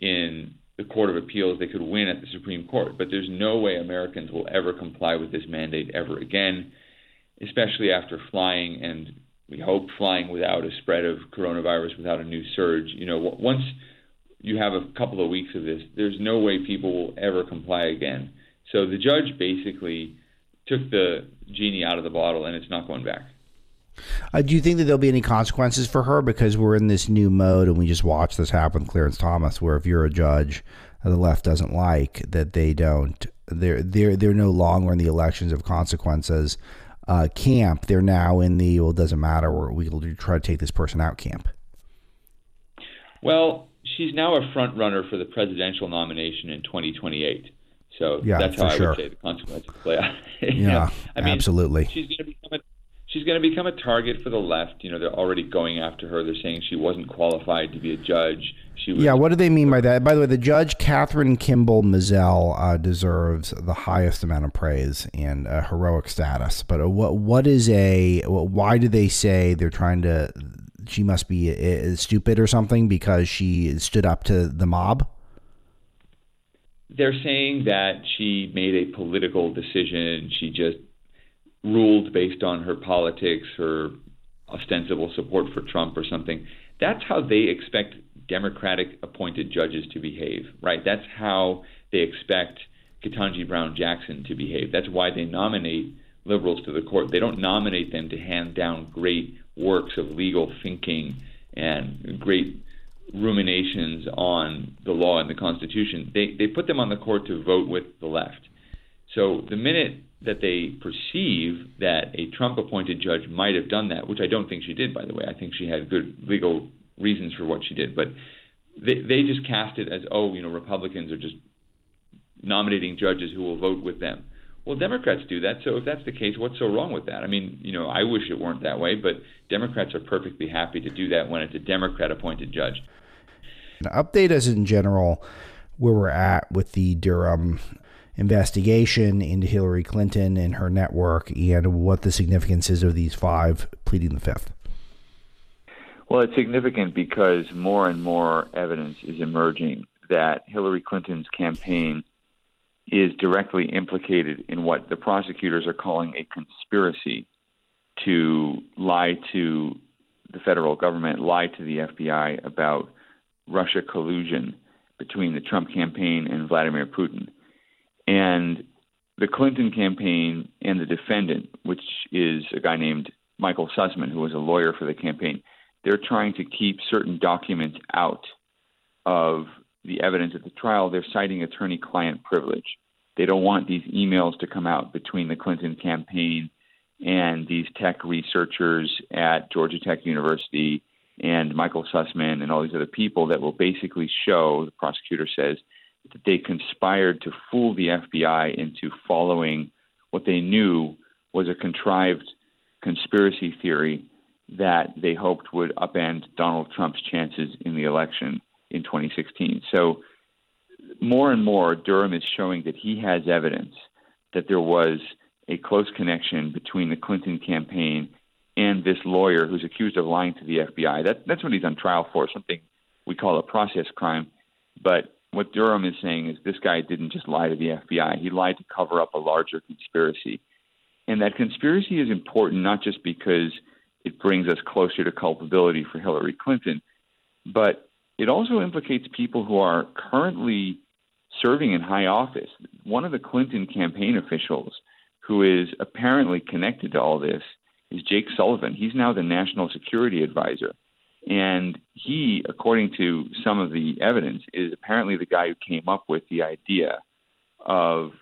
in the Court of Appeals, they could win at the Supreme Court, but there's no way Americans will ever comply with this mandate ever again, especially after flying and we hope flying without a spread of coronavirus, without a new surge. You know, once you have a couple of weeks of this, there's no way people will ever comply again. So the judge basically took the genie out of the bottle and it's not going back. Uh, do you think that there'll be any consequences for her because we're in this new mode and we just watched this happen with Clarence Thomas, where if you're a judge the left doesn't like, that they don't, they're they're they're no longer in the elections of consequences uh, camp. They're now in the well, it doesn't matter. Where We'll try to take this person out camp. Well, she's now a front runner for the presidential nomination in 2028. So yeah, that's how I sure. would say the consequences play out. yeah, I mean, absolutely. She's going to become a she's going to become a target for the left. You know, they're already going after her. They're saying she wasn't qualified to be a judge. She was, yeah, what do they mean by that? By the way, the judge Kathryn Kimball Mizelle uh, deserves the highest amount of praise and uh, heroic status. But uh, what what is a why do they say they're trying to? She must be uh, stupid or something because she stood up to the mob. They're saying that she made a political decision. She just ruled based on her politics, her ostensible support for Trump or something. That's how they expect Democratic appointed judges to behave, right? That's how they expect Ketanji Brown Jackson to behave. That's why they nominate liberals to the court. They don't nominate them to hand down great works of legal thinking and great ruminations on the law and the Constitution. They they put them on the court to vote with the left. So the minute that they perceive that a Trump appointed judge might have done that, which I don't think she did, by the way. I think she had good legal reasons for what she did. But they, they just cast it as, oh, you know, Republicans are just nominating judges who will vote with them. Well, Democrats do that. So if that's the case, what's so wrong with that? I mean, you know, I wish it weren't that way, but Democrats are perfectly happy to do that when it's a Democrat appointed judge. Now, update us in general where we're at with the Durham investigation into Hillary Clinton and her network and what the significance is of these five pleading the fifth. Well, it's significant because more and more evidence is emerging that Hillary Clinton's campaign is directly implicated in what the prosecutors are calling a conspiracy to lie to the federal government, lie to the FBI about Russia collusion between the Trump campaign and Vladimir Putin. And the Clinton campaign and the defendant, which is a guy named Michael Sussmann, who was a lawyer for the campaign, they're trying to keep certain documents out of the evidence at the trial. They're citing attorney client privilege. They don't want these emails to come out between the Clinton campaign and these tech researchers at Georgia Tech University and Michael Sussmann and all these other people that will basically show, the prosecutor says, they conspired to fool the FBI into following what they knew was a contrived conspiracy theory that they hoped would upend Donald Trump's chances in the election in 2016. So, more and more, Durham is showing that he has evidence that there was a close connection between the Clinton campaign and this lawyer who's accused of lying to the FBI. That, that's what he's on trial for, something we call a process crime. But what Durham is saying is this guy didn't just lie to the FBI, he lied to cover up a larger conspiracy. And that conspiracy is important not just because it brings us closer to culpability for Hillary Clinton, but it also implicates people who are currently serving in high office. One of the Clinton campaign officials who is apparently connected to all this is Jake Sullivan. He's now the national security advisor. And he, according to some of the evidence, is apparently the guy who came up with the idea of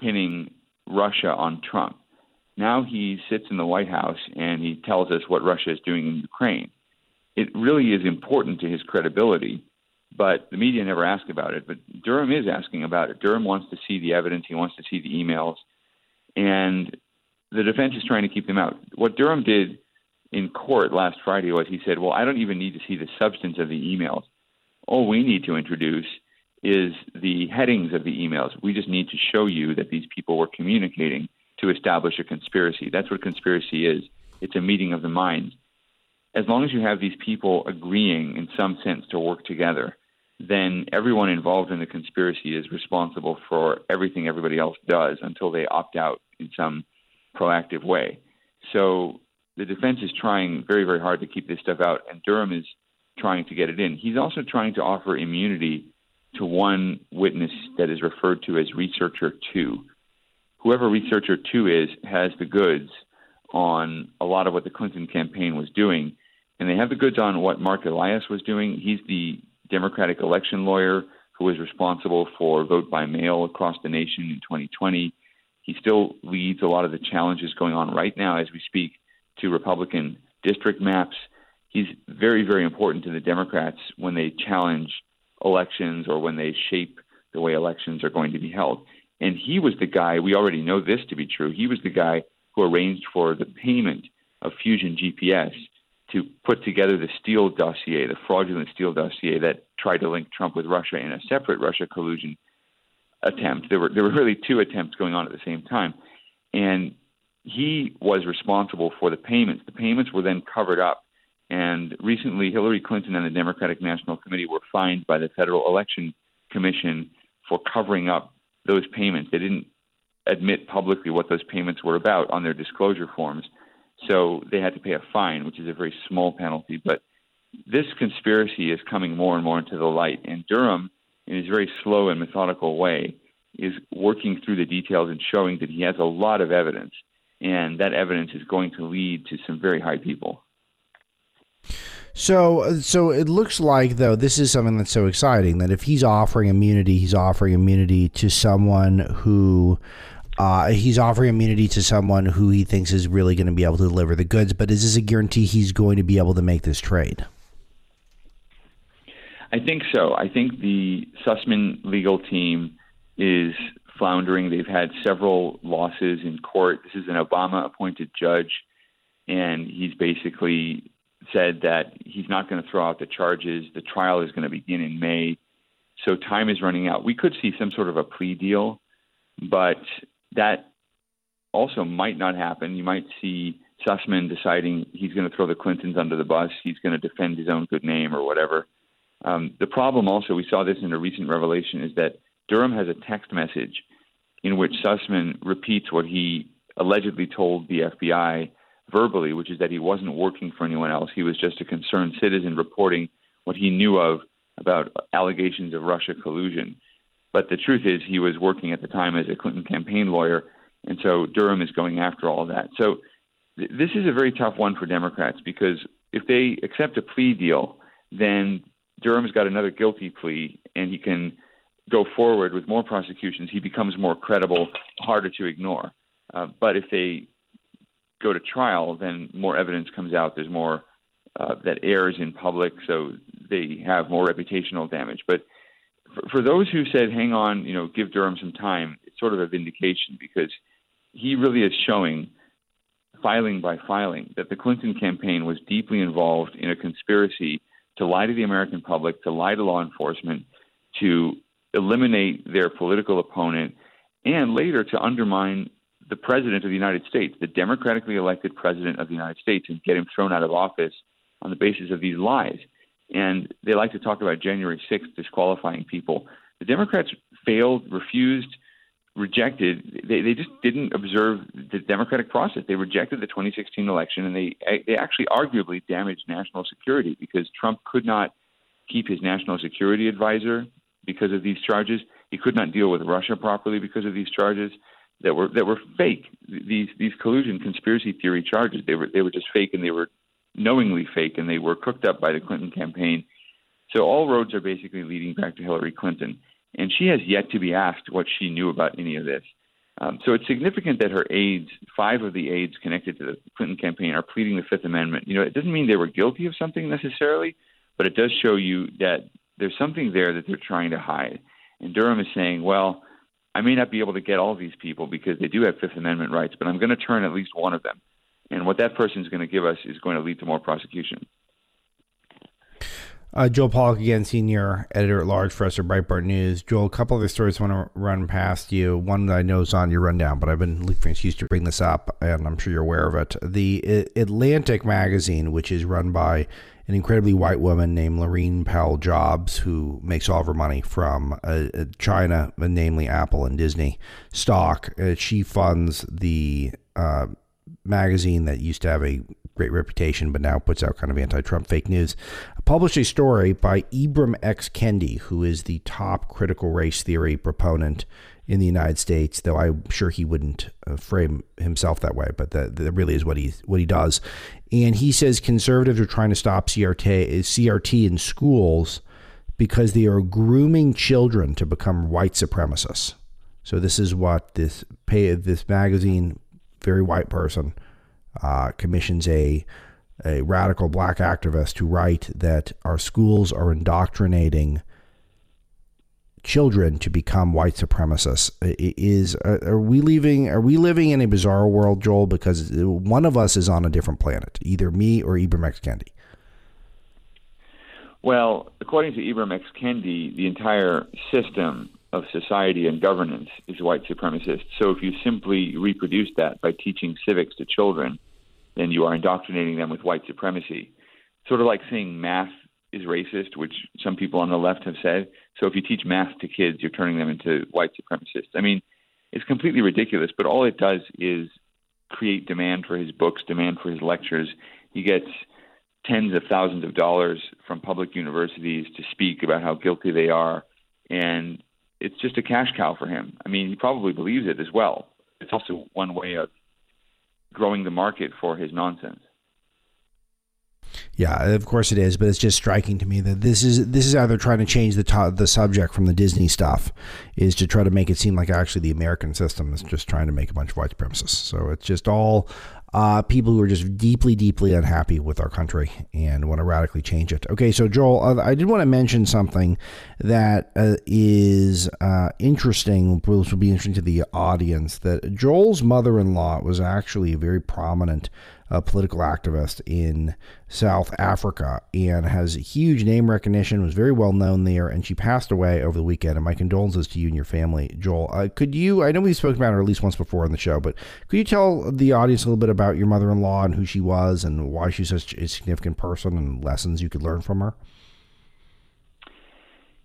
pinning Russia on Trump. Now he sits in the White House and he tells us what Russia is doing in Ukraine. It really is important to his credibility, but the media never ask about it. But Durham is asking about it. Durham wants to see the evidence, he wants to see the emails, and the defense is trying to keep them out. What Durham did in court last Friday was he said, Well, I don't even need to see the substance of the emails. All we need to introduce is the headings of the emails. We just need to show you that these people were communicating to establish a conspiracy. That's what conspiracy is it's a meeting of the minds. As long as you have these people agreeing in some sense to work together, then everyone involved in the conspiracy is responsible for everything everybody else does until they opt out in some proactive way. So the defense is trying very, very hard to keep this stuff out, and Durham is trying to get it in. He's also trying to offer immunity to one witness that is referred to as researcher two. Whoever researcher two is has the goods on a lot of what the Clinton campaign was doing, and they have the goods on what Mark Elias was doing. He's the Democratic election lawyer who was responsible for vote by mail across the nation in 2020. He still leads a lot of the challenges going on right now as we speak to Republican district maps. He's very, very important to the Democrats when they challenge elections or when they shape the way elections are going to be held. And he was the guy, we already know this to be true, he was the guy who arranged for the payment of Fusion GPS to put together the Steele dossier, the fraudulent Steele dossier that tried to link Trump with Russia in a separate Russia collusion attempt. There were there were really two attempts going on at the same time, and he was responsible for the payments. The payments were then covered up, and recently Hillary Clinton and the Democratic National Committee were fined by the Federal Election Commission for covering up those payments. They didn't admit publicly what those payments were about on their disclosure forms, so they had to pay a fine, which is a very small penalty. But this conspiracy is coming more and more into the light, and Durham in his very slow and methodical way, is working through the details and showing that he has a lot of evidence, and that evidence is going to lead to some very high people. So, so it looks like though this is something that's so exciting that if he's offering immunity, he's offering immunity to someone who. Uh, he's offering immunity to someone who he thinks is really going to be able to deliver the goods, but is this a guarantee he's going to be able to make this trade? I think so. I think the Sussmann legal team is floundering. They've had several losses in court. This is an Obama appointed judge, and he's basically said that he's not going to throw out the charges. The trial is going to begin in May. So time is running out. We could see some sort of a plea deal, but that also might not happen. You might see Sussmann deciding he's going to throw the Clintons under the bus. He's going to defend his own good name or whatever. Um, the problem also, we saw this in a recent revelation, is that Durham has a text message in which Sussmann repeats what he allegedly told the FBI verbally, which is that he wasn't working for anyone else. He was just a concerned citizen reporting what he knew of about allegations of Russia collusion. But the truth is, he was working at the time as a Clinton campaign lawyer, and so Durham is going after all of that. So th- this is a very tough one for Democrats because if they accept a plea deal, then Durham's got another guilty plea, and he can go forward with more prosecutions. He becomes more credible, harder to ignore. Uh, but if they go to trial, then more evidence comes out. There's more uh, that airs in public, so they have more reputational damage. But for, for those who said, "Hang on, you know, give Durham some time," it's sort of a vindication because he really is showing, filing by filing, that the Clinton campaign was deeply involved in a conspiracy to lie to the American public, to lie to law enforcement, to eliminate their political opponent, and later to undermine the president of the United States, the democratically elected president of the United States, and get him thrown out of office on the basis of these lies. And they like to talk about January 6th disqualifying people. The Democrats failed, refused, rejected. They, they just didn't observe the democratic process. They rejected the 2016 election, and they they actually arguably damaged national security because Trump could not keep his national security advisor because of these charges. He could not deal with Russia properly because of these charges. that were that were fake. These these collusion conspiracy theory charges they were they were just fake and they were knowingly fake and they were cooked up by the Clinton campaign. So all roads are basically leading back to Hillary Clinton, and she has yet to be asked what she knew about any of this. Um, so it's significant that her aides, five of the aides connected to the Clinton campaign, are pleading the Fifth Amendment. You know, it doesn't mean they were guilty of something necessarily, but it does show you that there's something there that they're trying to hide. And Durham is saying, well, I may not be able to get all these people because they do have Fifth Amendment rights, but I'm going to turn at least one of them. And what that person is going to give us is going to lead to more prosecution. Uh, Joel Pollak again, senior editor at large for us at Breitbart News. Joel, a couple of the stories I want to run past you. One that I know is on your rundown, but I've been looking for an excuse to bring this up, and I'm sure you're aware of it. The Atlantic magazine, which is run by an incredibly white woman named Laurene Powell Jobs, who makes all of her money from uh, uh, China, namely Apple and Disney stock. Uh, she funds the uh, magazine that used to have a great reputation, but now puts out kind of anti-Trump fake news. Published a story by Ibram X. Kendi, who is the top critical race theory proponent in the United States, though I'm sure he wouldn't uh, frame himself that way, but that, that really is what he what he does. And he says conservatives are trying to stop CRT CRT in schools because they are grooming children to become white supremacists. So this is what this pay this magazine, very white person, uh, commissions a a radical black activist to write that our schools are indoctrinating children to become white supremacists. Is are we leaving are we living in a bizarre world joel? Because one of us is on a different planet either me or ibram x. Kendi. Well according to ibram x. Kendi the entire system of society and governance is white supremacist so if you simply reproduce that by teaching civics to children then you are indoctrinating them with white supremacy sort of like saying math is racist, which some people on the left have said. So if you teach math to kids, you're turning them into white supremacists. I mean, it's completely ridiculous, but all it does is create demand for his books, demand for his lectures. He gets tens of thousands of dollars from public universities to speak about how guilty they are. And it's just a cash cow for him. I mean, he probably believes it as well. It's also one way of growing the market for his nonsense. Yeah, of course it is, but it's just striking to me that this is this is how they're trying to change the to- the subject from the Disney stuff, is to try to make it seem like actually the American system is just trying to make a bunch of white supremacists. So it's just all uh, people who are just deeply, deeply unhappy with our country and want to radically change it. Okay, so Joel, uh, I did want to mention something that uh, is uh, interesting, which will be interesting to the audience. That Joel's mother-in-law was actually a very prominent a political activist in South Africa and has huge name recognition, was very well known there, and she passed away over the weekend. And my condolences to you and your family, Joel. Uh, could you, I know we've spoken about her at least once before on the show, but could you tell the audience a little bit about your mother in law and who she was and why she's such a significant person and lessons you could learn from her?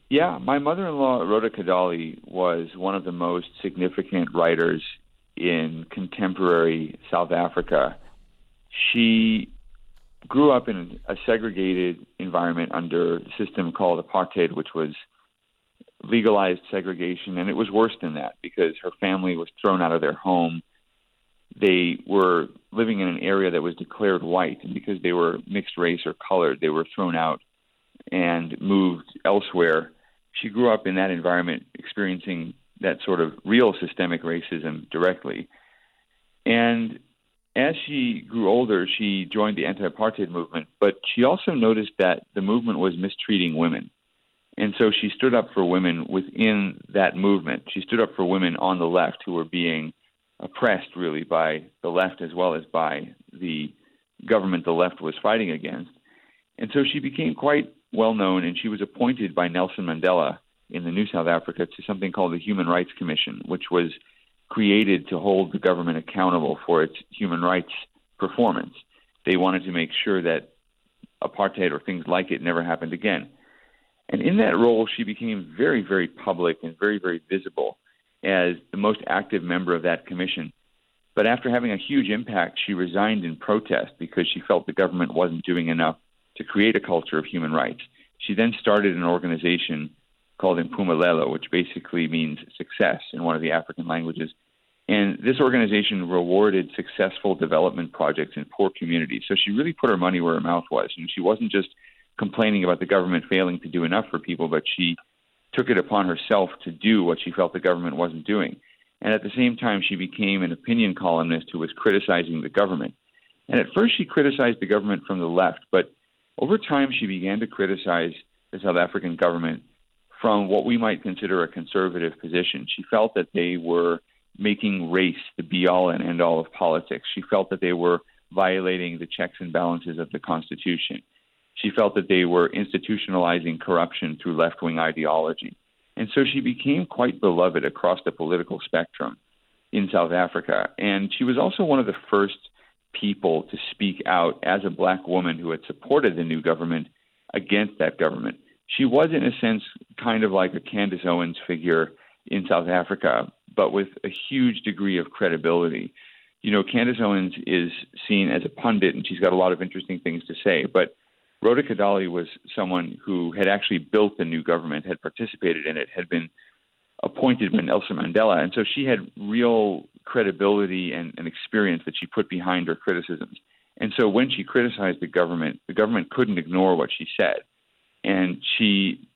Yeah, my mother in law, Rhoda Kadalie, was one of the most significant writers in contemporary South Africa she grew up in a segregated environment under a system called apartheid, which was legalized segregation, and it was worse than that because her family was thrown out of their home. They were living in an area that was declared white, and because they were mixed race or colored, they were thrown out and moved elsewhere. She grew up in that environment, experiencing that sort of real systemic racism directly. And as she grew older, she joined the anti apartheid movement, but she also noticed that the movement was mistreating women. And so she stood up for women within that movement. She stood up for women on the left who were being oppressed, really, by the left as well as by the government the left was fighting against. And so she became quite well known, and she was appointed by Nelson Mandela in the New South Africa to something called the Human Rights Commission, which was created to hold the government accountable for its human rights performance. They wanted to make sure that apartheid or things like it never happened again. And in that role, she became very, very public and very, very visible as the most active member of that commission. But after having a huge impact, she resigned in protest because she felt the government wasn't doing enough to create a culture of human rights. She then started an organization called Impumelelo, which basically means success in one of the African languages. And this organization rewarded successful development projects in poor communities. So she really put her money where her mouth was. And she wasn't just complaining about the government failing to do enough for people, but she took it upon herself to do what she felt the government wasn't doing. And at the same time, she became an opinion columnist who was criticizing the government. And at first, she criticized the government from the left, but over time, she began to criticize the South African government from what we might consider a conservative position. She felt that they were making race the be all and end all of politics. She felt that they were violating the checks and balances of the Constitution. She felt that they were institutionalizing corruption through left wing ideology. And so she became quite beloved across the political spectrum in South Africa. And she was also one of the first people to speak out as a black woman who had supported the new government against that government. She was, in a sense, kind of like a Candace Owens figure in South Africa, but with a huge degree of credibility. You know, Candace Owens is seen as a pundit and she's got a lot of interesting things to say, but Rhoda Kadalie was someone who had actually built the new government, had participated in it, had been appointed by Nelson Mandela. And so she had real credibility and, and experience that she put behind her criticisms. And so when she criticized the government, the government couldn't ignore what she said. And she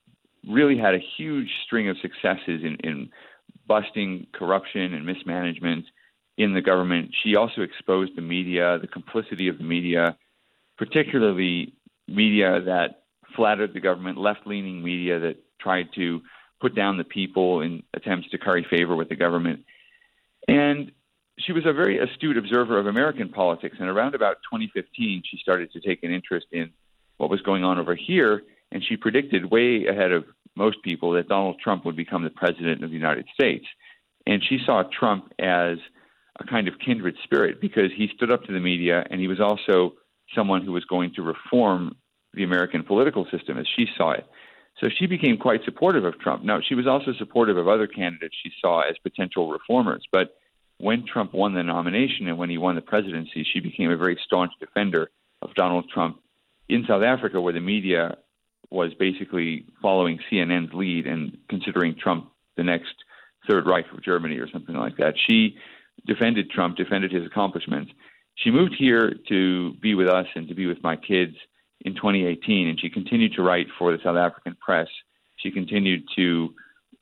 really had a huge string of successes in, in busting corruption and mismanagement in the government. She also exposed the media, the complicity of the media, particularly media that flattered the government, left leaning media that tried to put down the people in attempts to curry favor with the government. And she was a very astute observer of American politics. And around about 2015, she started to take an interest in what was going on over here. And she predicted way ahead of most people that Donald Trump would become the president of the United States. And she saw Trump as a kind of kindred spirit because he stood up to the media and he was also someone who was going to reform the American political system as she saw it. So she became quite supportive of Trump. Now, she was also supportive of other candidates she saw as potential reformers. But when Trump won the nomination and when he won the presidency, she became a very staunch defender of Donald Trump in South Africa, where the media was basically following CNN's lead and considering Trump the next Third Reich of Germany or something like that. She defended Trump, defended his accomplishments. She moved here to be with us and to be with my kids in 2018, and she continued to write for the South African press. She continued to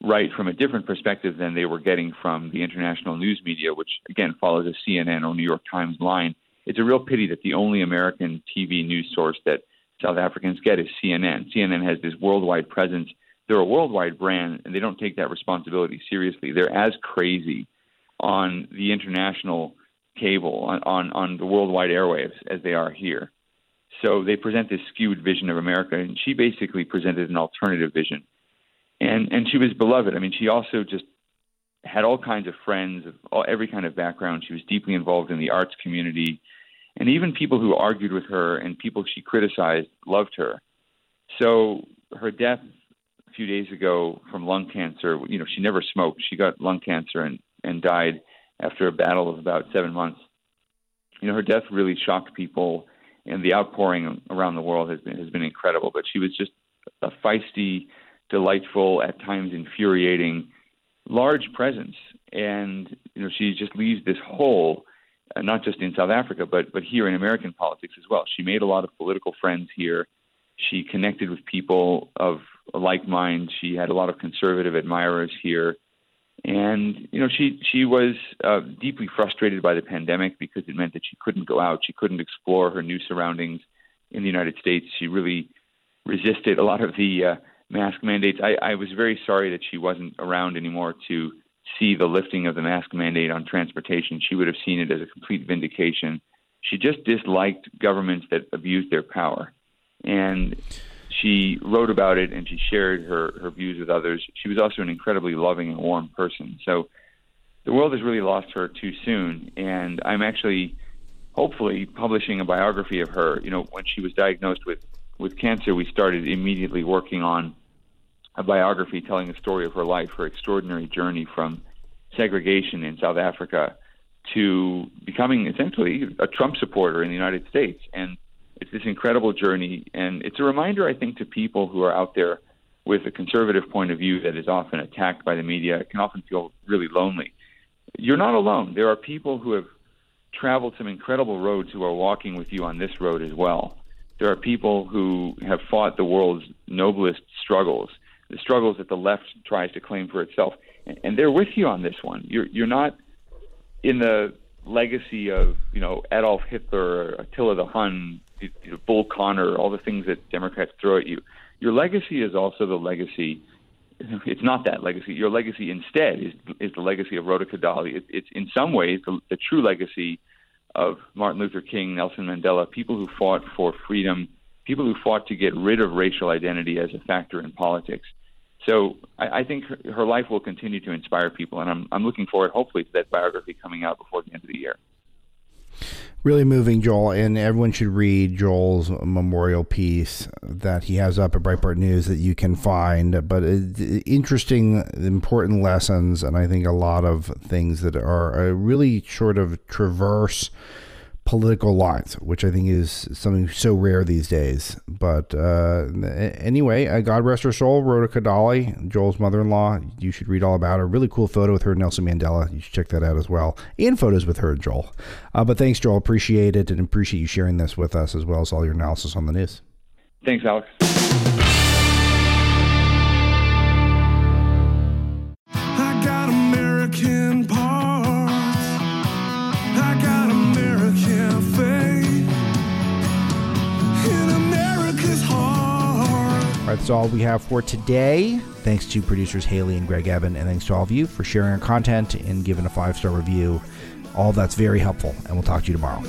write from a different perspective than they were getting from the international news media, which again follows a CNN or New York Times line. It's a real pity that the only American TV news source that South Africans get is CNN. CNN has this worldwide presence. They're a worldwide brand, and they don't take that responsibility seriously. They're as crazy on the international cable, on, on, on the worldwide airwaves, as they are here. So they present this skewed vision of America, and she basically presented an alternative vision. And and she was beloved. I mean, she also just had all kinds of friends of all, every kind of background. She was deeply involved in the arts community, and even people who argued with her and people she criticized loved her. So her death a few days ago from lung cancer. You know, she never smoked. She got lung cancer and and died after a battle of about seven months. You know, her death really shocked people and the outpouring around the world has been has been incredible. But she was just a feisty, delightful, at times infuriating, large presence, and you know she just leaves this hole, not just in South Africa, but but here in American politics as well. She made a lot of political friends here. She connected with people of like mind. She had a lot of conservative admirers here. And you know, she she was uh, deeply frustrated by the pandemic because it meant that she couldn't go out, she couldn't explore her new surroundings in the United States. She really resisted a lot of the uh, mask mandates. I, I was very sorry that she wasn't around anymore to see the lifting of the mask mandate on transportation. She would have seen it as a complete vindication. She just disliked governments that abused their power, and she wrote about it and she shared her, her views with others. She was also an incredibly loving and warm person. So the world has really lost her too soon. And I'm actually, hopefully, publishing a biography of her. You know, when she was diagnosed with, with cancer, we started immediately working on a biography telling the story of her life, her extraordinary journey from segregation in South Africa to becoming essentially a Trump supporter in the United States. And it's this incredible journey, and it's a reminder, I think, to people who are out there with a conservative point of view that is often attacked by the media. It can often feel really lonely. you're not alone. There are people who have traveled some incredible roads who are walking with you on this road as well. There are people who have fought the world's noblest struggles, the struggles that the left tries to claim for itself, and they're with you on this one. You're you're not in the legacy of you know Adolf Hitler, Attila the Hun, Bull Connor, all the things that Democrats throw at you. Your legacy is also the legacy. It's not that legacy. Your legacy instead is is the legacy of Rhoda Kadalie. It, it's in some ways the, the true legacy of Martin Luther King, Nelson Mandela, people who fought for freedom, people who fought to get rid of racial identity as a factor in politics. So I, I think her, her life will continue to inspire people, and I'm, I'm looking forward, hopefully, to that biography coming out before the end of the year. Really moving, Joel, and everyone should read Joel's memorial piece that he has up at Breitbart News that you can find. But interesting, important lessons, and I think a lot of things that are really sort of traverse political lines, which I think is something so rare these days. But uh, anyway, uh, God rest her soul, Rhoda Kadalie, Joel's mother in law. You should read all about her. Really cool photo with her and Nelson Mandela. You should check that out as well. And photos with her and Joel. Uh, but thanks, Joel. Appreciate it and appreciate you sharing this with us as well as all your analysis on the news. Thanks, Alex. That's all we have for today. Thanks to producers Haley and Greg Evan, and thanks to all of you for sharing our content and giving a five star review. All that's very helpful, and we'll talk to you tomorrow.